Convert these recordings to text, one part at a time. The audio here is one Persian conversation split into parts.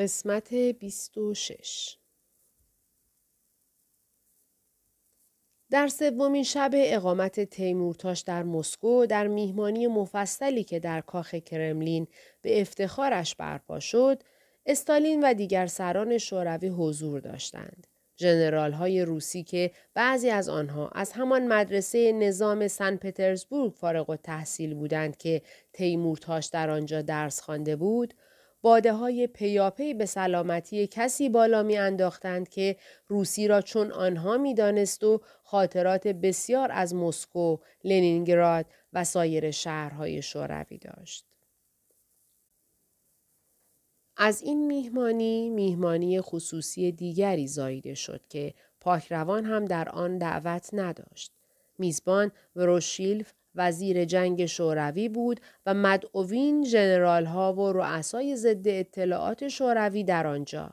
قسمت 26 در سومین شب اقامت تیمورتاش در مسکو در میهمانی مفصلی که در کاخ کرملین به افتخارش برپا شد استالین و دیگر سران شوروی حضور داشتند. ژنرال های روسی که بعضی از آنها از همان مدرسه نظام سن پترزبورگ فارغ و تحصیل بودند که تیمورتاش در آنجا درس خوانده بود باده های پیاپی به سلامتی کسی بالا می انداختند که روسی را چون آنها می دانست و خاطرات بسیار از مسکو، لنینگراد و سایر شهرهای شوروی داشت. از این میهمانی میهمانی خصوصی دیگری زاییده شد که پاکروان هم در آن دعوت نداشت. میزبان وروشیلف وزیر جنگ شوروی بود و مدعوین ژنرال ها و رؤسای ضد اطلاعات شوروی در آنجا.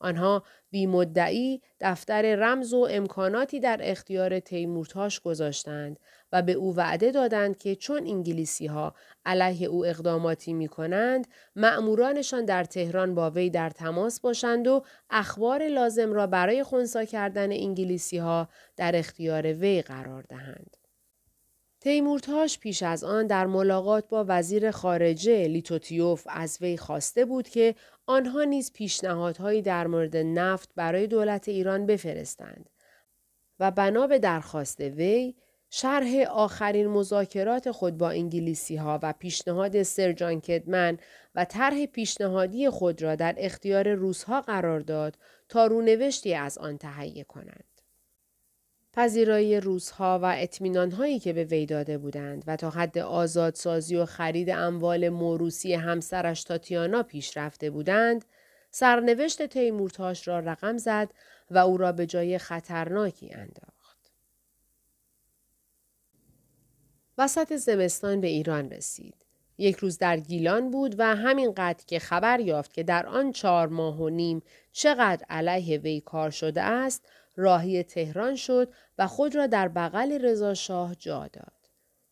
آنها بی مدعی دفتر رمز و امکاناتی در اختیار تیمورتاش گذاشتند و به او وعده دادند که چون انگلیسی ها علیه او اقداماتی می کنند مأمورانشان در تهران با وی در تماس باشند و اخبار لازم را برای خونسا کردن انگلیسی ها در اختیار وی قرار دهند. تیمورتاش پیش از آن در ملاقات با وزیر خارجه لیتوتیوف از وی خواسته بود که آنها نیز پیشنهادهایی در مورد نفت برای دولت ایران بفرستند و بنا به درخواست وی شرح آخرین مذاکرات خود با انگلیسی ها و پیشنهاد سرجان کدمن و طرح پیشنهادی خود را در اختیار روسها قرار داد تا رونوشتی از آن تهیه کنند. پذیرایی روزها و اطمینانهایی که به وی داده بودند و تا حد آزادسازی و خرید اموال موروسی همسرش تاتیانا پیش رفته بودند سرنوشت تیمورتاش را رقم زد و او را به جای خطرناکی انداخت. وسط زمستان به ایران رسید. یک روز در گیلان بود و همین قدر که خبر یافت که در آن چهار ماه و نیم چقدر علیه وی کار شده است راهی تهران شد و خود را در بغل رضا شاه جا داد.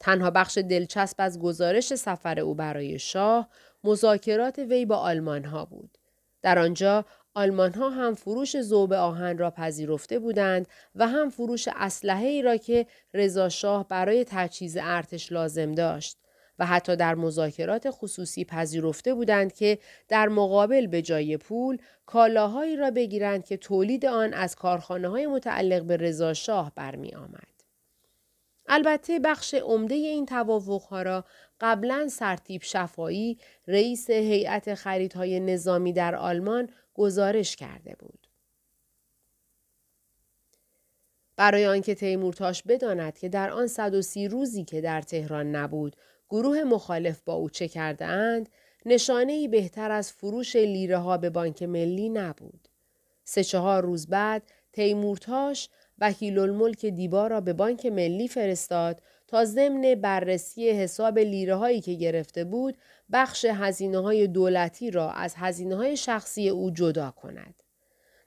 تنها بخش دلچسب از گزارش سفر او برای شاه مذاکرات وی با آلمان ها بود. در آنجا آلمان ها هم فروش زوب آهن را پذیرفته بودند و هم فروش اسلحه ای را که رضا شاه برای تجهیز ارتش لازم داشت و حتی در مذاکرات خصوصی پذیرفته بودند که در مقابل به جای پول کالاهایی را بگیرند که تولید آن از کارخانه های متعلق به رضا شاه برمی آمد. البته بخش عمده این توافقها را قبلا سرتیب شفایی رئیس هیئت خریدهای نظامی در آلمان گزارش کرده بود. برای آنکه تیمورتاش بداند که در آن 130 روزی که در تهران نبود گروه مخالف با او چه کرده اند نشانه ای بهتر از فروش لیره ها به بانک ملی نبود. سه چهار روز بعد تیمورتاش وکیل الملک دیبا را به بانک ملی فرستاد تا ضمن بررسی حساب لیره هایی که گرفته بود بخش هزینه های دولتی را از هزینه های شخصی او جدا کند.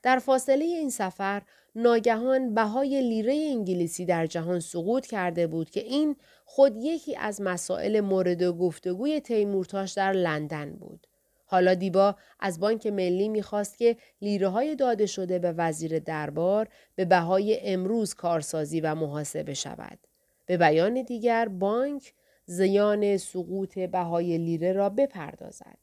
در فاصله این سفر ناگهان بهای لیره انگلیسی در جهان سقوط کرده بود که این خود یکی از مسائل مورد گفتگوی تیمورتاش در لندن بود. حالا دیبا از بانک ملی می‌خواست که لیره های داده شده به وزیر دربار به بهای امروز کارسازی و محاسبه شود. به بیان دیگر بانک زیان سقوط بهای لیره را بپردازد.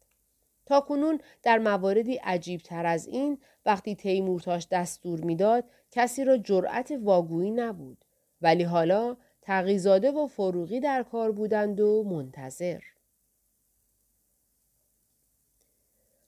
تا کنون در مواردی عجیب تر از این وقتی تیمورتاش دستور می‌داد کسی را جرأت واگویی نبود ولی حالا تقیزاده و فروغی در کار بودند و منتظر.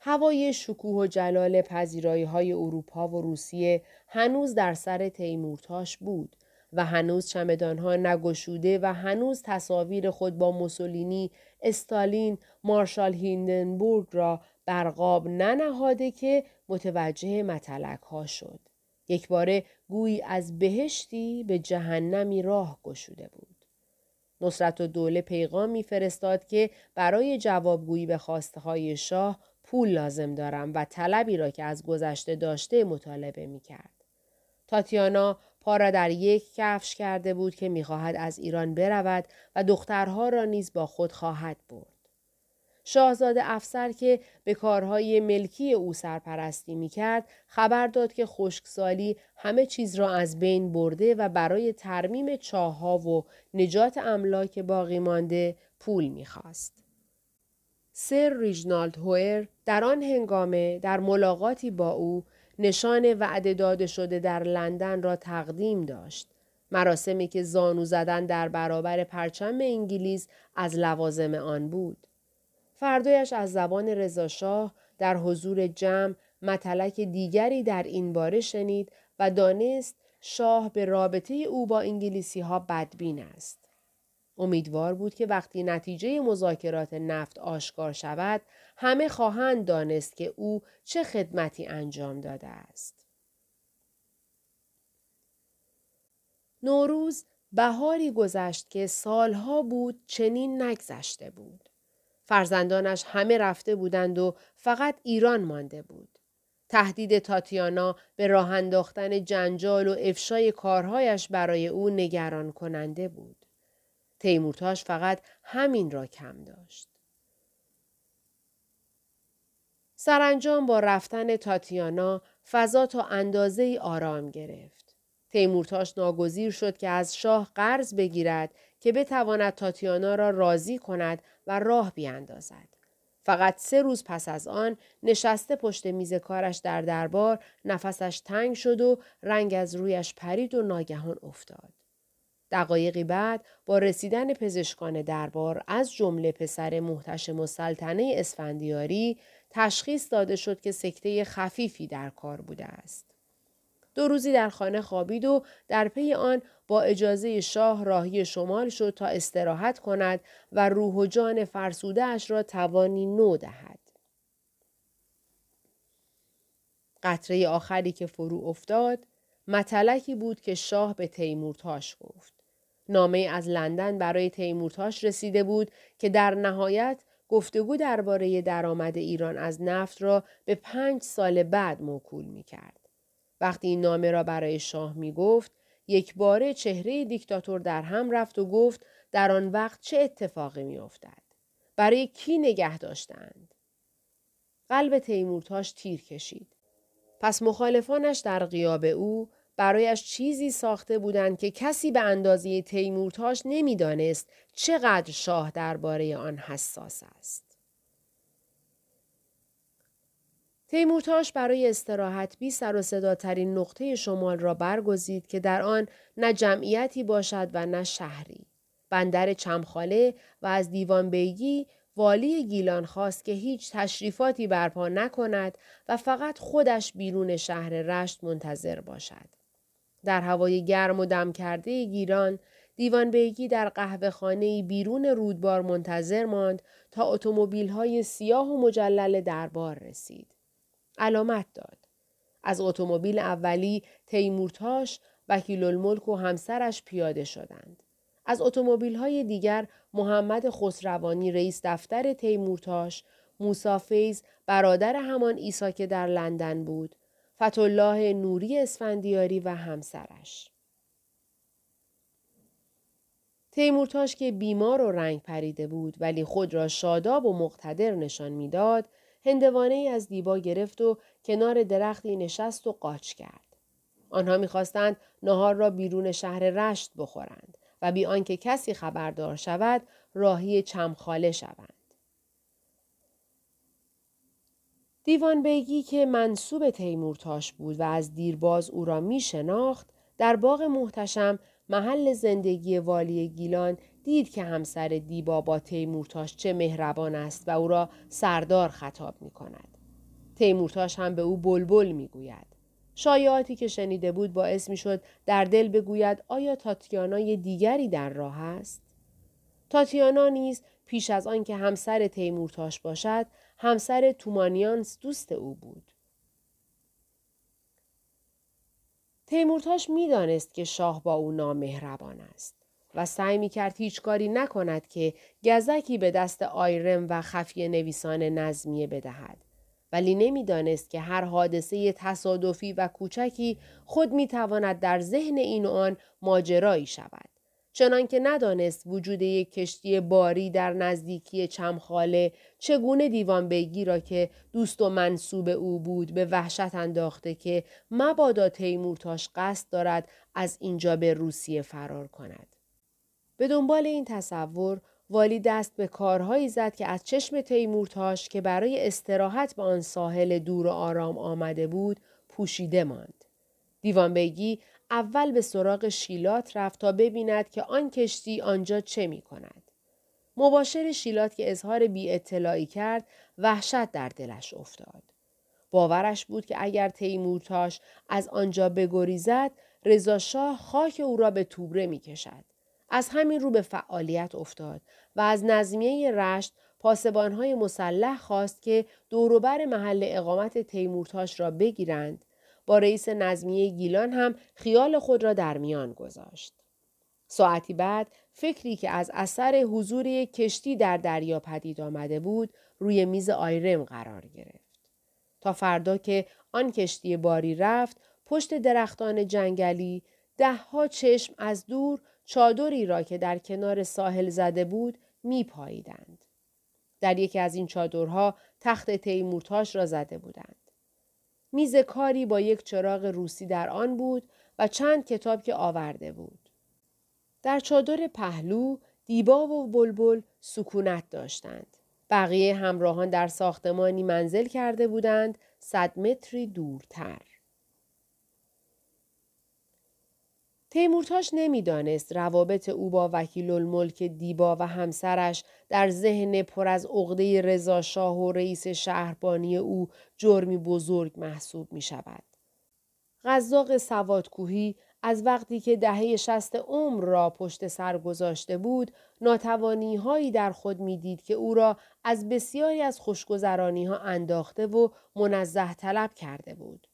هوای شکوه و جلال پذیرایی های اروپا و روسیه هنوز در سر تیمورتاش بود و هنوز چمدانها نگشوده و هنوز تصاویر خود با موسولینی، استالین، مارشال هیندنبورگ را برقاب ننهاده که متوجه متلک ها شد. یک باره گویی از بهشتی به جهنمی راه گشوده بود. نصرت و دوله پیغام فرستاد که برای جوابگویی به خواسته های شاه پول لازم دارم و طلبی را که از گذشته داشته مطالبه می کرد. تاتیانا پا را در یک کفش کرده بود که می‌خواهد از ایران برود و دخترها را نیز با خود خواهد برد. شاهزاده افسر که به کارهای ملکی او سرپرستی می کرد خبر داد که خشکسالی همه چیز را از بین برده و برای ترمیم چاهها و نجات املاک باقی مانده پول می خواست. سر ریجنالد هویر در آن هنگامه در ملاقاتی با او نشان وعده داده شده در لندن را تقدیم داشت. مراسمی که زانو زدن در برابر پرچم انگلیس از لوازم آن بود. فردایش از زبان رضاشاه در حضور جمع مطلق دیگری در این باره شنید و دانست شاه به رابطه او با انگلیسی ها بدبین است. امیدوار بود که وقتی نتیجه مذاکرات نفت آشکار شود همه خواهند دانست که او چه خدمتی انجام داده است. نوروز بهاری گذشت که سالها بود چنین نگذشته بود. فرزندانش همه رفته بودند و فقط ایران مانده بود. تهدید تاتیانا به راه انداختن جنجال و افشای کارهایش برای او نگران کننده بود. تیمورتاش فقط همین را کم داشت. سرانجام با رفتن تاتیانا فضا تا اندازه ای آرام گرفت. تیمورتاش ناگزیر شد که از شاه قرض بگیرد که بتواند تاتیانا را راضی کند و راه بیاندازد. فقط سه روز پس از آن نشسته پشت میز کارش در دربار نفسش تنگ شد و رنگ از رویش پرید و ناگهان افتاد. دقایقی بعد با رسیدن پزشکان دربار از جمله پسر محتشم السلطنه اسفندیاری تشخیص داده شد که سکته خفیفی در کار بوده است. دو روزی در خانه خوابید و در پی آن با اجازه شاه راهی شمال شد تا استراحت کند و روح و جان فرسوده اش را توانی نو دهد. قطره آخری که فرو افتاد مطلقی بود که شاه به تیمورتاش گفت. نامه از لندن برای تیمورتاش رسیده بود که در نهایت گفتگو درباره درآمد ایران از نفت را به پنج سال بعد موکول می کرد. وقتی این نامه را برای شاه می گفت، یک باره چهره دیکتاتور در هم رفت و گفت در آن وقت چه اتفاقی می افتد؟ برای کی نگه داشتند؟ قلب تیمورتاش تیر کشید. پس مخالفانش در قیاب او برایش چیزی ساخته بودند که کسی به اندازه تیمورتاش نمی‌دانست چقدر شاه درباره آن حساس است. تیمورتاش برای استراحت بی سر و صداترین نقطه شمال را برگزید که در آن نه جمعیتی باشد و نه شهری. بندر چمخاله و از دیوان بیگی والی گیلان خواست که هیچ تشریفاتی برپا نکند و فقط خودش بیرون شهر رشت منتظر باشد. در هوای گرم و دم کرده گیران دیوان بیگی در قهوه خانه بیرون رودبار منتظر ماند تا اتومبیل های سیاه و مجلل دربار رسید. علامت داد. از اتومبیل اولی تیمورتاش وکیل الملک و همسرش پیاده شدند. از اتومبیل های دیگر محمد خسروانی رئیس دفتر تیمورتاش، موسا فیز برادر همان ایسا که در لندن بود، فتولاه نوری اسفندیاری و همسرش. تیمورتاش که بیمار و رنگ پریده بود ولی خود را شاداب و مقتدر نشان می‌داد هندوانه ای از دیبا گرفت و کنار درختی نشست و قاچ کرد. آنها می‌خواستند نهار را بیرون شهر رشت بخورند و بی آنکه کسی خبردار شود راهی چمخاله شوند. دیوان بیگی که منصوب تیمورتاش بود و از دیرباز او را می شناخت در باغ محتشم محل زندگی والی گیلان دید که همسر دیبا با تیمورتاش چه مهربان است و او را سردار خطاب می کند. تیمورتاش هم به او بلبل می گوید. شایعاتی که شنیده بود باعث می شد در دل بگوید آیا تاتیانای دیگری در راه است؟ تاتیانا نیز پیش از آن که همسر تیمورتاش باشد همسر تومانیانس دوست او بود. تیمورتاش می‌دانست که شاه با او نامهربان است و سعی می کرد هیچ کاری نکند که گزکی به دست آیرم و خفیه نویسان نظمیه بدهد. ولی نمی‌دانست که هر حادثه تصادفی و کوچکی خود می تواند در ذهن این و آن ماجرایی شود. چنانکه ندانست وجود یک کشتی باری در نزدیکی چمخاله چگونه دیوان بیگی را که دوست و منصوب او بود به وحشت انداخته که مبادا تیمورتاش قصد دارد از اینجا به روسیه فرار کند. به دنبال این تصور والی دست به کارهایی زد که از چشم تیمورتاش که برای استراحت به آن ساحل دور و آرام آمده بود پوشیده ماند. دیوان بیگی اول به سراغ شیلات رفت تا ببیند که آن کشتی آنجا چه می کند. مباشر شیلات که اظهار بی اطلاعی کرد وحشت در دلش افتاد. باورش بود که اگر تیمورتاش از آنجا بگریزد رضاشاه خاک او را به توبره می کشد. از همین رو به فعالیت افتاد و از نظمیه رشت پاسبانهای مسلح خواست که دوروبر محل اقامت تیمورتاش را بگیرند با رئیس نظمیه گیلان هم خیال خود را در میان گذاشت. ساعتی بعد فکری که از اثر حضور کشتی در دریا پدید آمده بود روی میز آیرم قرار گرفت. تا فردا که آن کشتی باری رفت پشت درختان جنگلی دهها چشم از دور چادری را که در کنار ساحل زده بود می پاییدند. در یکی از این چادرها تخت تیمورتاش را زده بودند. میز کاری با یک چراغ روسی در آن بود و چند کتاب که آورده بود. در چادر پهلو دیبا و بلبل سکونت داشتند. بقیه همراهان در ساختمانی منزل کرده بودند صد متری دورتر. تیمورتاش نمی‌دانست روابط او با وکیل الملک دیبا و همسرش در ذهن پر از عقده رضا شاه و رئیس شهربانی او جرمی بزرگ محسوب می شود. غذاق سوادکوهی از وقتی که دهه شست عمر را پشت سر گذاشته بود ناتوانی هایی در خود می‌دید که او را از بسیاری از خوشگذرانی ها انداخته و منزه طلب کرده بود.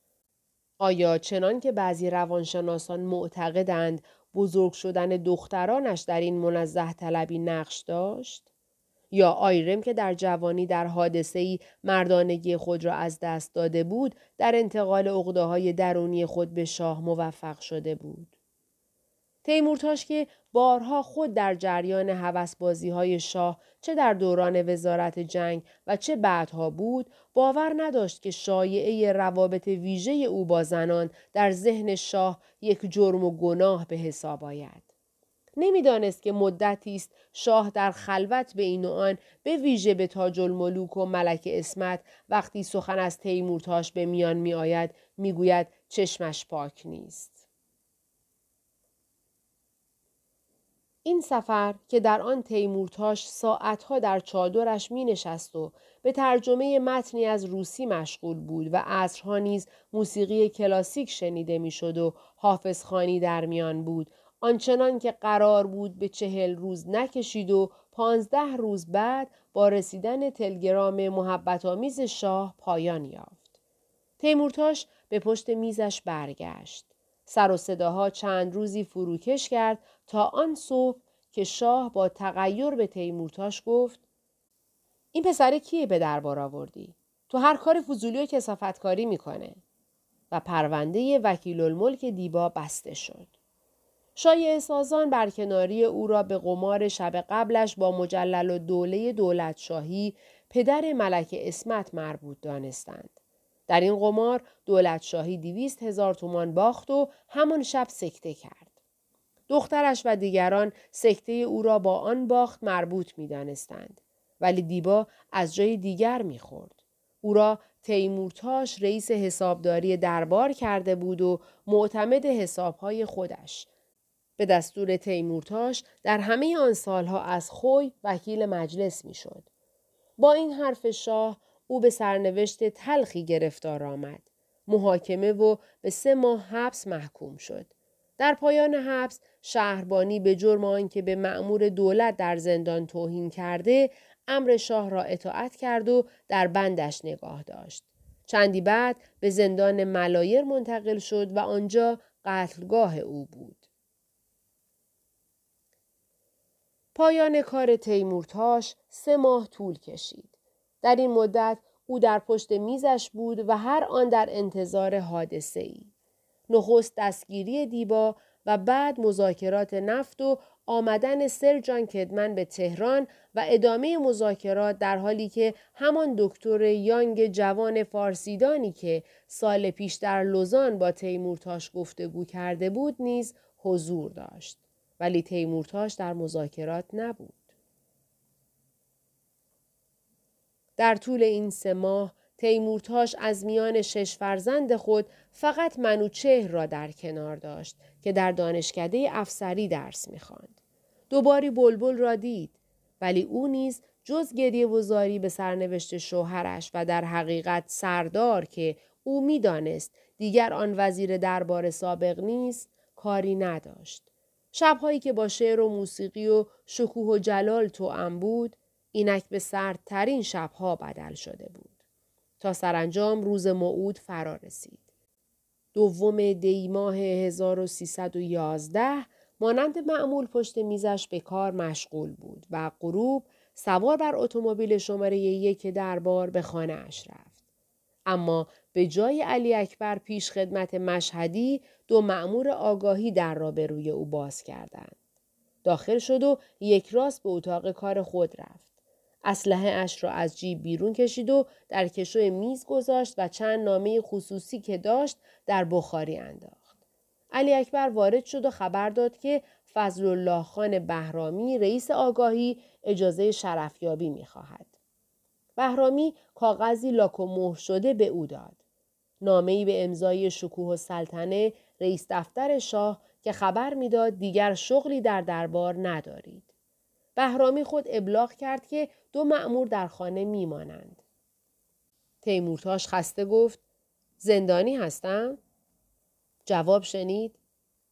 آیا چنان که بعضی روانشناسان معتقدند بزرگ شدن دخترانش در این منزه طلبی نقش داشت؟ یا آیرم که در جوانی در حادثه مردانگی خود را از دست داده بود در انتقال عقده درونی خود به شاه موفق شده بود. تیمورتاش که بارها خود در جریان هوسبازی های شاه چه در دوران وزارت جنگ و چه بعدها بود باور نداشت که شایعه روابط ویژه او با زنان در ذهن شاه یک جرم و گناه به حساب آید. نمی‌دانست که مدتی است شاه در خلوت به این و آن به ویژه به تاج الملوک و ملک اسمت وقتی سخن از تیمورتاش به میان می آید چشمش پاک نیست. این سفر که در آن تیمورتاش ساعتها در چادرش می نشست و به ترجمه متنی از روسی مشغول بود و عصرها نیز موسیقی کلاسیک شنیده می‌شد و حافظ خانی در میان بود آنچنان که قرار بود به چهل روز نکشید و پانزده روز بعد با رسیدن تلگرام محبت آمیز شاه پایان یافت. تیمورتاش به پشت میزش برگشت. سر و صداها چند روزی فروکش کرد تا آن صبح که شاه با تغییر به تیمورتاش گفت این پسر کیه به دربار آوردی؟ تو هر کار فضولی و کسافتکاری می‌کنه و پرونده وکیل الملک دیبا بسته شد. شایع سازان برکناری او را به قمار شب قبلش با مجلل و دوله دولت شاهی پدر ملک اسمت مربوط دانستند. در این قمار دولت شاهی دیویست هزار تومان باخت و همان شب سکته کرد. دخترش و دیگران سکته او را با آن باخت مربوط می دانستند. ولی دیبا از جای دیگر می خورد. او را تیمورتاش رئیس حسابداری دربار کرده بود و معتمد حسابهای خودش. به دستور تیمورتاش در همه آن سالها از خوی وکیل مجلس می شد. با این حرف شاه او به سرنوشت تلخی گرفتار آمد. محاکمه و به سه ماه حبس محکوم شد. در پایان حبس شهربانی به جرم آنکه به مأمور دولت در زندان توهین کرده امر شاه را اطاعت کرد و در بندش نگاه داشت. چندی بعد به زندان ملایر منتقل شد و آنجا قتلگاه او بود. پایان کار تیمورتاش سه ماه طول کشید. در این مدت او در پشت میزش بود و هر آن در انتظار حادثه ای. نخست دستگیری دیبا و بعد مذاکرات نفت و آمدن سر جان کدمن به تهران و ادامه مذاکرات در حالی که همان دکتر یانگ جوان فارسیدانی که سال پیش در لوزان با تیمورتاش گفتگو کرده بود نیز حضور داشت. ولی تیمورتاش در مذاکرات نبود. در طول این سه ماه تیمورتاش از میان شش فرزند خود فقط منوچهر را در کنار داشت که در دانشکده افسری درس می‌خواند. دوباری بلبل را دید ولی او نیز جز گریه وزاری به سرنوشت شوهرش و در حقیقت سردار که او می‌دانست دیگر آن وزیر دربار سابق نیست کاری نداشت. شبهایی که با شعر و موسیقی و شکوه و جلال توام بود اینک به سردترین شبها بدل شده بود. تا سرانجام روز موعود فرا رسید. دوم دی ماه 1311 مانند معمول پشت میزش به کار مشغول بود و غروب سوار بر اتومبیل شماره یک دربار به خانه اش رفت. اما به جای علی اکبر پیش خدمت مشهدی دو معمور آگاهی در را به روی او باز کردند. داخل شد و یک راست به اتاق کار خود رفت. اسلحه اش را از جیب بیرون کشید و در کشو میز گذاشت و چند نامه خصوصی که داشت در بخاری انداخت. علی اکبر وارد شد و خبر داد که فضل الله خان بهرامی رئیس آگاهی اجازه شرفیابی می خواهد. بهرامی کاغذی لاک و مهر شده به او داد. نامه‌ای به امضای شکوه و سلطنه رئیس دفتر شاه که خبر می‌داد دیگر شغلی در دربار ندارید. بهرامی خود ابلاغ کرد که دو معمور در خانه میمانند. تیمورتاش خسته گفت زندانی هستم؟ جواب شنید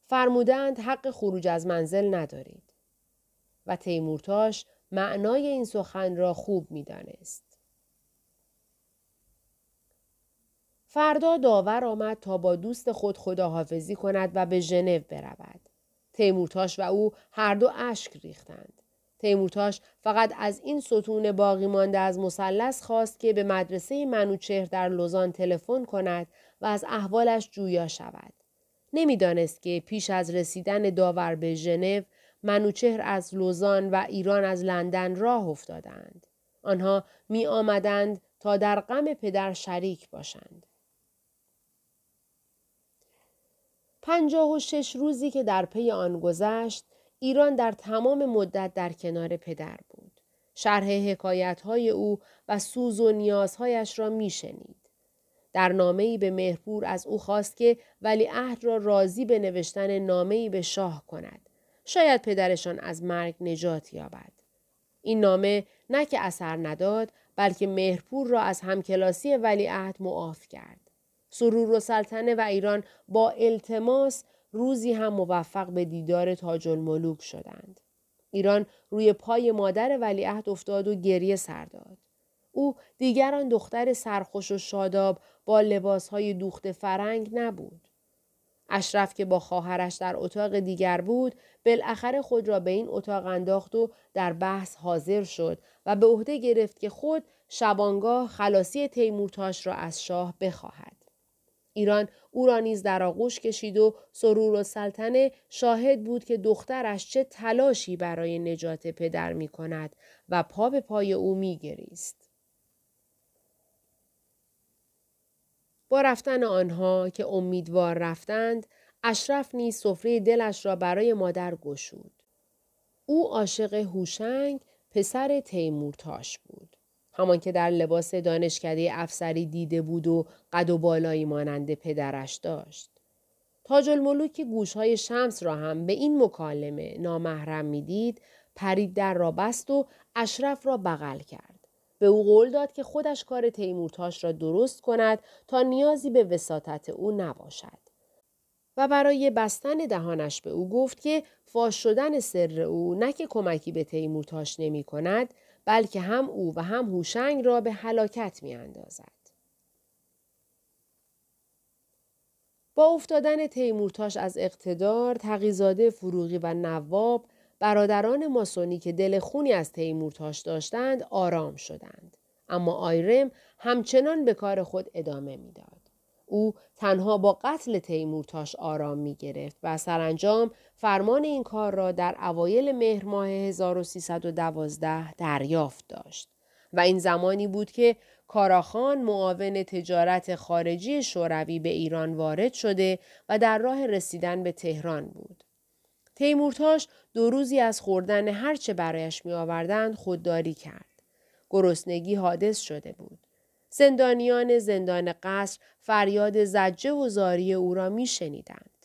فرمودند حق خروج از منزل ندارید. و تیمورتاش معنای این سخن را خوب می‌دانست. فردا داور آمد تا با دوست خود خداحافظی کند و به ژنو برود. تیمورتاش و او هر دو اشک ریختند. تیمورتاش فقط از این ستون باقی مانده از مثلث خواست که به مدرسه منوچهر در لوزان تلفن کند و از احوالش جویا شود. نمی‌دانست که پیش از رسیدن داور به ژنو منوچهر از لوزان و ایران از لندن راه افتادند. آنها می آمدند تا در غم پدر شریک باشند. پنجاه و شش روزی که در پی آن گذشت ایران در تمام مدت در کنار پدر بود. شرح حکایت های او و سوز و نیازهایش را می شنید. در نامه‌ای به مهرپور از او خواست که ولی عهد را راضی به نوشتن نامه‌ای به شاه کند. شاید پدرشان از مرگ نجات یابد. این نامه نه که اثر نداد بلکه مهرپور را از همکلاسی ولی عهد معاف کرد. سرور و سلطنه و ایران با التماس روزی هم موفق به دیدار تاج الملوک شدند. ایران روی پای مادر ولیعهد افتاد و گریه سر داد. او دیگران دختر سرخوش و شاداب با لباسهای دوخت فرنگ نبود. اشرف که با خواهرش در اتاق دیگر بود بالاخره خود را به این اتاق انداخت و در بحث حاضر شد و به عهده گرفت که خود شبانگاه خلاصی تیمورتاش را از شاه بخواهد. ایران او را نیز در آغوش کشید و سرور و سلطنه شاهد بود که دخترش چه تلاشی برای نجات پدر می کند و پا به پای او می گریست. با رفتن آنها که امیدوار رفتند اشرف نیز سفره دلش را برای مادر گشود. او عاشق هوشنگ پسر تیمورتاش بود. همان که در لباس دانشکده افسری دیده بود و قد و بالایی مانند پدرش داشت. تاج الملوک که گوشهای شمس را هم به این مکالمه نامحرم می‌دید پرید در را بست و اشرف را بغل کرد. به او قول داد که خودش کار تیمورتاش را درست کند تا نیازی به وساطت او نباشد. و برای بستن دهانش به او گفت که فاش شدن سر او نه که کمکی به تیمورتاش نمی کند بلکه هم او و هم هوشنگ را به هلاکت می اندازد. با افتادن تیمورتاش از اقتدار تقیزاده فروغی و نواب برادران ماسونی که دل خونی از تیمورتاش داشتند آرام شدند. اما آیرم همچنان به کار خود ادامه می‌داد. او تنها با قتل تیمورتاش آرام می گرفت و سرانجام فرمان این کار را در اوایل مهر ماه 1312 دریافت داشت و این زمانی بود که کاراخان معاون تجارت خارجی شوروی به ایران وارد شده و در راه رسیدن به تهران بود. تیمورتاش دو روزی از خوردن هرچه برایش می آوردند خودداری کرد. گرسنگی حادث شده بود. زندانیان زندان قصر فریاد زجه و زاری او را می شنیدند.